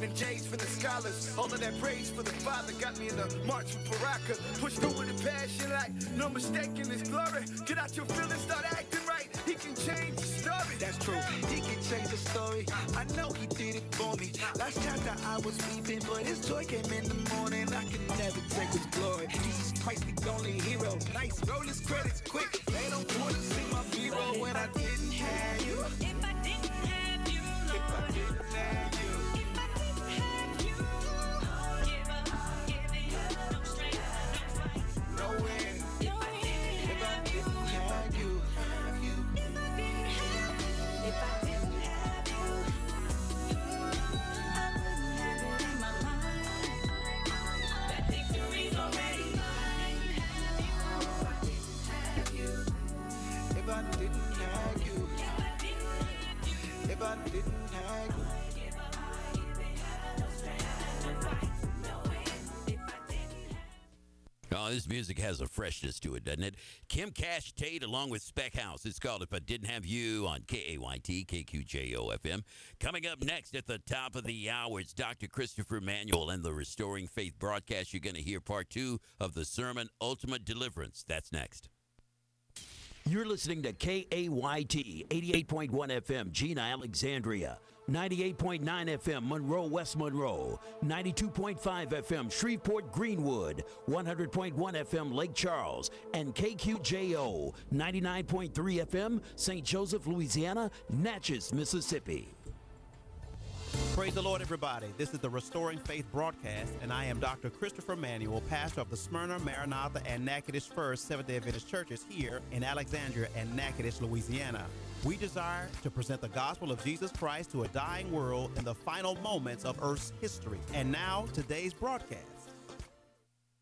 doctors. I'm J's for the scholars. All of that praise for the Father got me in the march for Baraka. Pushed with the passion like no mistake in His glory. Get out your feelings, start acting right. He can change the story. That's true. He can change the story. I know he did it for me. Last chapter I was weeping, but his joy came in the morning. I can never take his glory. Jesus Christ, the only hero. Nice, roll his credits quick. They don't wanna see my hero when I didn't have you. If I didn't have you, If I didn't have you. Oh, this music has a freshness to it, doesn't it? Kim Cash Tate along with Spec House. It's called If I Didn't Have You on KAYT, KQJO FM. Coming up next at the top of the hour, it's Dr. Christopher Manuel and the Restoring Faith broadcast. You're going to hear part two of the sermon Ultimate Deliverance. That's next. You're listening to KAYT 88.1 FM, Jena Alexandria, 98.9 FM, Monroe, West Monroe, 92.5 FM, Shreveport, Greenwood, 100.1 FM, Lake Charles, and KQJO 99.3 FM, St. Joseph, Louisiana, Natchez, Mississippi. Praise the Lord, everybody. This is the Restoring Faith broadcast, and I am Dr. Christopher Manuel, pastor of the Smyrna, Maranatha, and Natchitoches First Seventh day Adventist churches here in Alexandria and Natchitoches, Louisiana. We desire to present the gospel of Jesus Christ to a dying world in the final moments of Earth's history. And now, today's broadcast.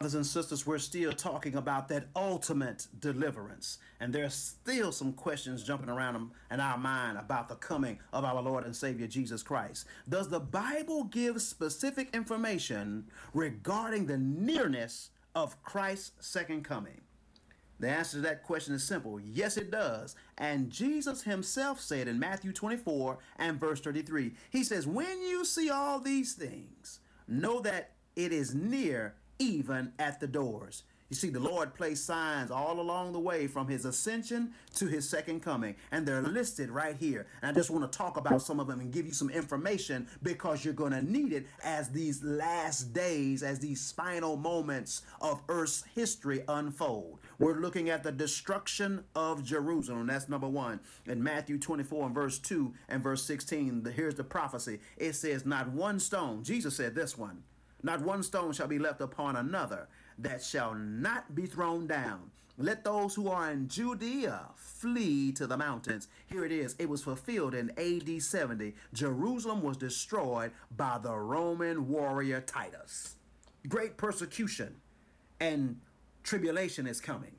Brothers and sisters, we're still talking about that ultimate deliverance. And there's still some questions jumping around in- our mind about the coming of our Lord and Savior Jesus Christ. Does the Bible give specific information regarding the nearness of Christ's second coming? The answer to that question is simple yes, it does. And Jesus himself said in Matthew 24 and verse 33, He says, When you see all these things, know that it is near, even at the doors. You see, the Lord placed signs all along the way from his ascension to his second coming, and they're listed right here. And I just want to talk about some of them and give you some information because you're going to need it as these last days, as these final moments of Earth's history unfold. We're looking at the destruction of Jerusalem. That's number one. In Matthew 24 and verse 2 and verse 16, the, here's the prophecy. It says, Not one stone, Jesus said this one, not one stone shall be left upon another that shall not be thrown down. Let those who are in Judea flee to the mountains. Here it is. It was fulfilled in AD 70. Jerusalem was destroyed by the Roman warrior Titus. Great persecution and tribulation is coming.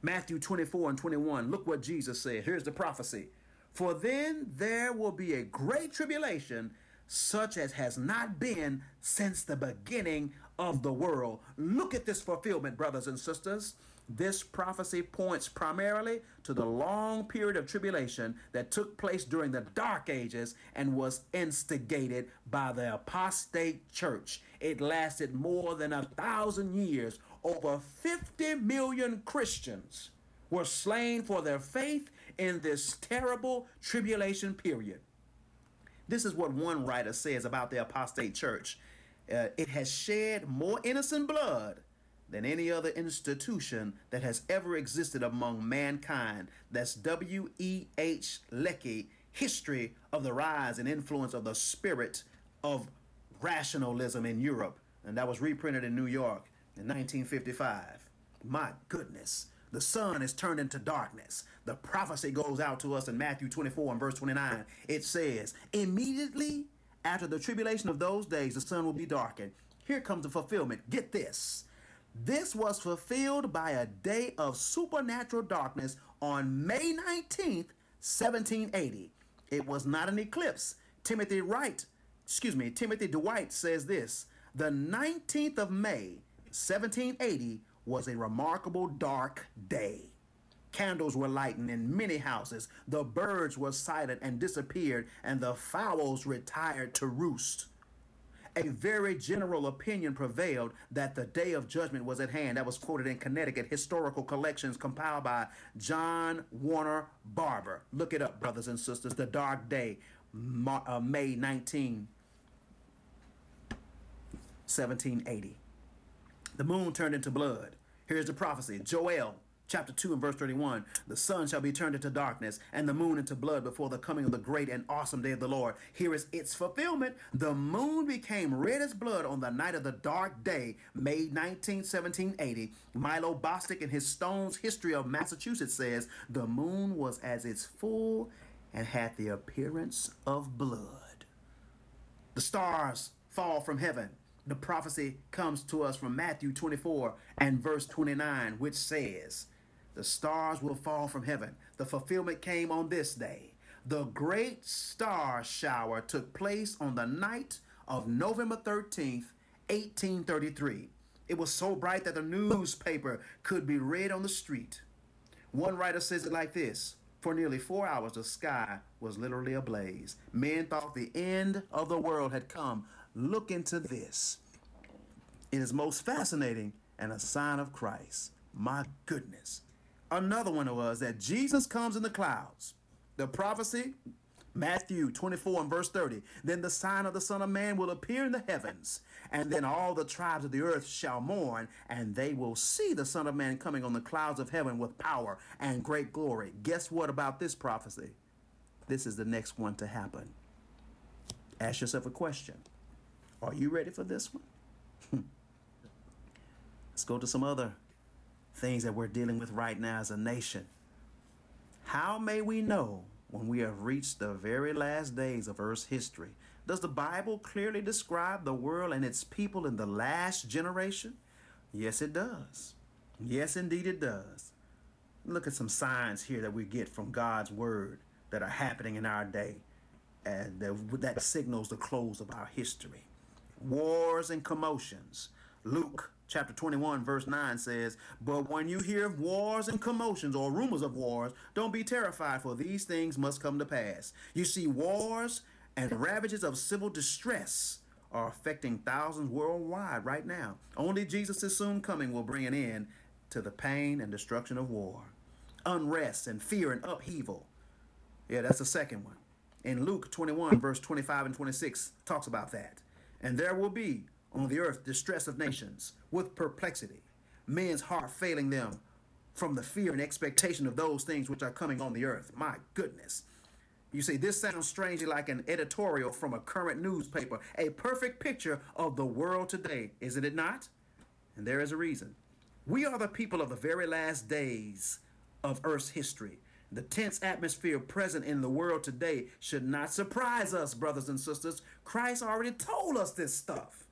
Matthew 24 and 21. Look what Jesus said. Here's the prophecy. For then there will be a great tribulation, such as has not been since the beginning of the world. Look at this fulfillment, brothers and sisters. This prophecy points primarily to the long period of tribulation that took place during the Dark Ages and was instigated by the apostate church. It lasted more than a thousand years. Over 50 million Christians were slain for their faith in this terrible tribulation period. This is what one writer says about the apostate church. Uh, it has shed more innocent blood than any other institution that has ever existed among mankind. That's W. E. H. Lecky, History of the Rise and Influence of the Spirit of Rationalism in Europe. And that was reprinted in New York in 1955. My goodness. The sun is turned into darkness. The prophecy goes out to us in Matthew 24 and verse 29. It says, Immediately after the tribulation of those days, the sun will be darkened. Here comes the fulfillment. Get this. This was fulfilled by a day of supernatural darkness on May 19th, 1780. It was not an eclipse. Timothy Wright, excuse me, Timothy Dwight says this The 19th of May, 1780, was a remarkable dark day. Candles were lightened in many houses. The birds were silent and disappeared, and the fowls retired to roost. A very general opinion prevailed that the day of judgment was at hand. That was quoted in Connecticut Historical Collections compiled by John Warner Barber. Look it up, brothers and sisters. The Dark Day, uh, May 19, 1780. The moon turned into blood. Here's the prophecy Joel chapter 2 and verse 31 The sun shall be turned into darkness, and the moon into blood before the coming of the great and awesome day of the Lord. Here is its fulfillment. The moon became red as blood on the night of the dark day, May 19, 1780. Milo Bostwick, in his Stone's History of Massachusetts, says the moon was as its full and had the appearance of blood. The stars fall from heaven. The prophecy comes to us from Matthew 24 and verse 29, which says, The stars will fall from heaven. The fulfillment came on this day. The great star shower took place on the night of November 13th, 1833. It was so bright that the newspaper could be read on the street. One writer says it like this For nearly four hours, the sky was literally ablaze. Men thought the end of the world had come. Look into this. It is most fascinating and a sign of Christ. My goodness. Another one was that Jesus comes in the clouds. The prophecy, Matthew 24 and verse 30. Then the sign of the Son of Man will appear in the heavens, and then all the tribes of the earth shall mourn, and they will see the Son of Man coming on the clouds of heaven with power and great glory. Guess what about this prophecy? This is the next one to happen. Ask yourself a question Are you ready for this one? Let's go to some other things that we're dealing with right now as a nation. How may we know when we have reached the very last days of Earth's history? Does the Bible clearly describe the world and its people in the last generation? Yes, it does. Yes, indeed, it does. Look at some signs here that we get from God's Word that are happening in our day, and that, that signals the close of our history. Wars and commotions. Luke chapter 21, verse 9 says, But when you hear of wars and commotions or rumors of wars, don't be terrified, for these things must come to pass. You see, wars and ravages of civil distress are affecting thousands worldwide right now. Only Jesus' soon coming will bring an end to the pain and destruction of war. Unrest and fear and upheaval. Yeah, that's the second one. In Luke 21, verse 25 and 26, talks about that. And there will be on the earth distress of nations with perplexity, men's heart failing them from the fear and expectation of those things which are coming on the earth. My goodness. You see, this sounds strangely like an editorial from a current newspaper, a perfect picture of the world today, isn't it not? And there is a reason. We are the people of the very last days of Earth's history. The tense atmosphere present in the world today should not surprise us, brothers and sisters. Christ already told us this stuff.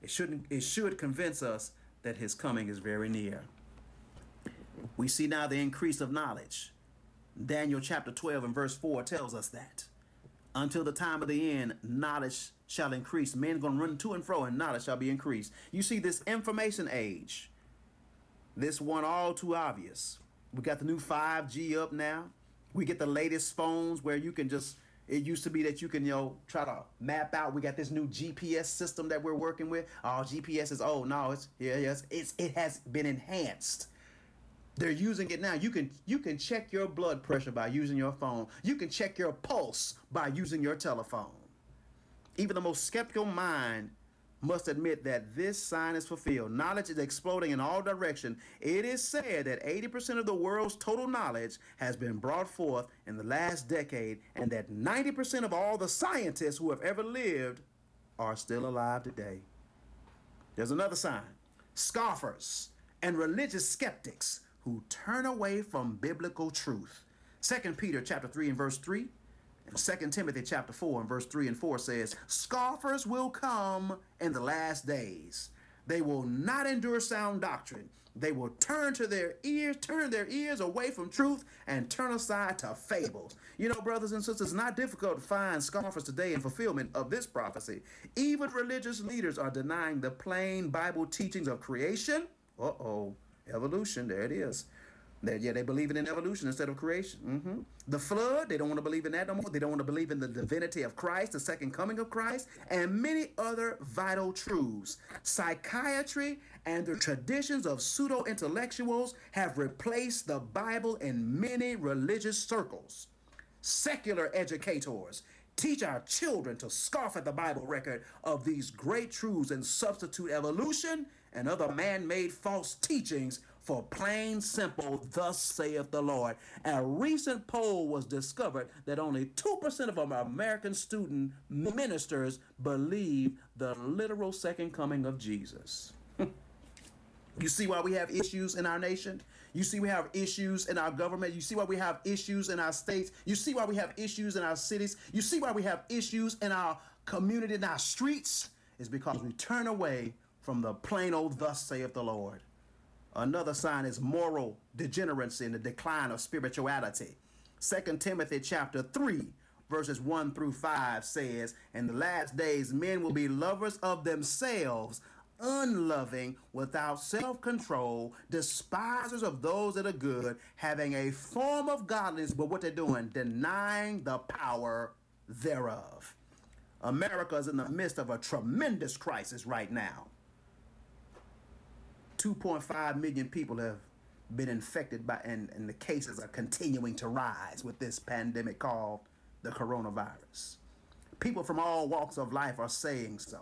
It shouldn't it should convince us that his coming is very near. We see now the increase of knowledge. Daniel chapter 12 and verse 4 tells us that. Until the time of the end, knowledge shall increase. Men gonna run to and fro, and knowledge shall be increased. You see, this information age, this one all too obvious. We got the new 5G up now. We get the latest phones where you can just it used to be that you can, you know, try to map out. We got this new GPS system that we're working with. Oh, GPS is oh no, it's yeah, yes, it's it has been enhanced. They're using it now. You can you can check your blood pressure by using your phone. You can check your pulse by using your telephone. Even the most skeptical mind must admit that this sign is fulfilled. Knowledge is exploding in all directions. It is said that 80% of the world's total knowledge has been brought forth in the last decade, and that 90% of all the scientists who have ever lived are still alive today. There's another sign scoffers and religious skeptics who turn away from biblical truth. 2 Peter chapter 3 and verse 3 2 Timothy chapter 4 and verse 3 and 4 says, Scoffers will come in the last days. They will not endure sound doctrine. They will turn to their ears, turn their ears away from truth and turn aside to fables. You know, brothers and sisters, it's not difficult to find scoffers today in fulfillment of this prophecy. Even religious leaders are denying the plain Bible teachings of creation. Uh oh, evolution, there it is. They, yeah, they believe in evolution instead of creation. hmm The flood, they don't want to believe in that no more. They don't want to believe in the divinity of Christ, the second coming of Christ, and many other vital truths. Psychiatry and the traditions of pseudo intellectuals have replaced the Bible in many religious circles. Secular educators teach our children to scoff at the Bible record of these great truths and substitute evolution and other man made false teachings for plain simple, thus saith the Lord. A recent poll was discovered that only 2% of American student ministers believe the literal second coming of Jesus. You see why we have issues in our nation? You see we have issues in our government. You see why we have issues in our states. You see why we have issues in our cities. You see why we have issues in our community, in our streets? Is because we turn away from the plain old thus saith the Lord. Another sign is moral degeneracy and the decline of spirituality. 2 Timothy chapter 3 verses 1 through 5 says, In the last days men will be lovers of themselves, unloving, without self-control, despisers of those that are good, having a form of godliness, but what they're doing, denying the power thereof. America is in the midst of a tremendous crisis right now. 2.5 million people have been infected by, and, and the cases are continuing to rise with this pandemic called the coronavirus. People from all walks of life are saying so.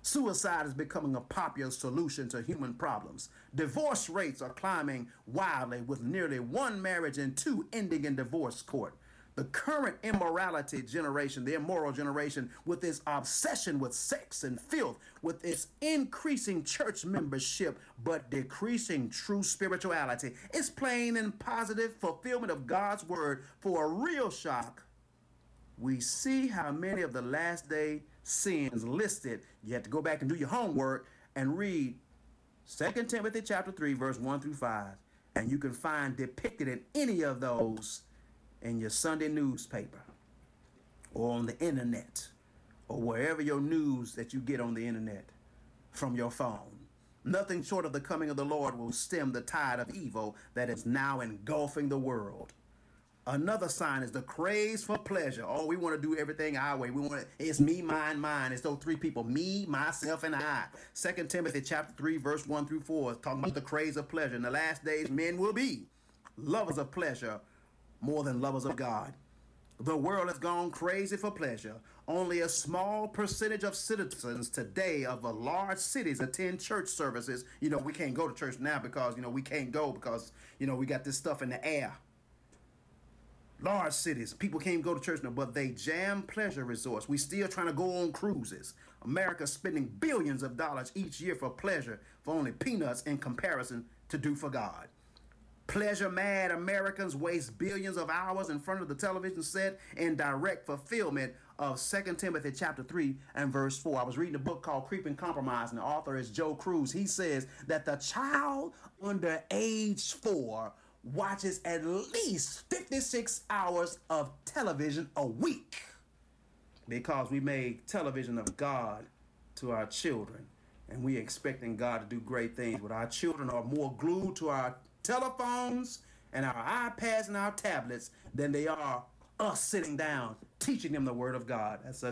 Suicide is becoming a popular solution to human problems. Divorce rates are climbing wildly, with nearly one marriage in two ending in divorce court. The current immorality generation, the immoral generation, with its obsession with sex and filth, with its increasing church membership but decreasing true spirituality, is plain in positive fulfillment of God's word for a real shock we see how many of the last day sins listed. You have to go back and do your homework and read 2 Timothy chapter 3, verse 1 through 5. And you can find depicted in any of those in your Sunday newspaper or on the internet or wherever your news that you get on the internet from your phone. Nothing short of the coming of the Lord will stem the tide of evil that is now engulfing the world. Another sign is the craze for pleasure. Oh, we want to do everything our way. We want to, it's me, mine, mine. It's those three people, me, myself, and I. Second Timothy chapter 3, verse 1 through 4 is talking about the craze of pleasure. In the last days, men will be lovers of pleasure more than lovers of God. The world has gone crazy for pleasure. Only a small percentage of citizens today of the large cities attend church services. You know, we can't go to church now because, you know, we can't go because, you know, we got this stuff in the air large cities. People can't go to church now, but they jam pleasure resorts. We still trying to go on cruises. America's spending billions of dollars each year for pleasure for only peanuts in comparison to do for God. Pleasure mad Americans waste billions of hours in front of the television set in direct fulfillment of 2 Timothy chapter 3 and verse 4. I was reading a book called Creeping Compromise, and the author is Joe Crews. He says that the child under age four watches at least 56 hours of television a week because we made television of God to our children and we expecting God to do great things but our children are more glued to our telephones and our iPads and our tablets than they are us sitting down teaching them the word of God. That's a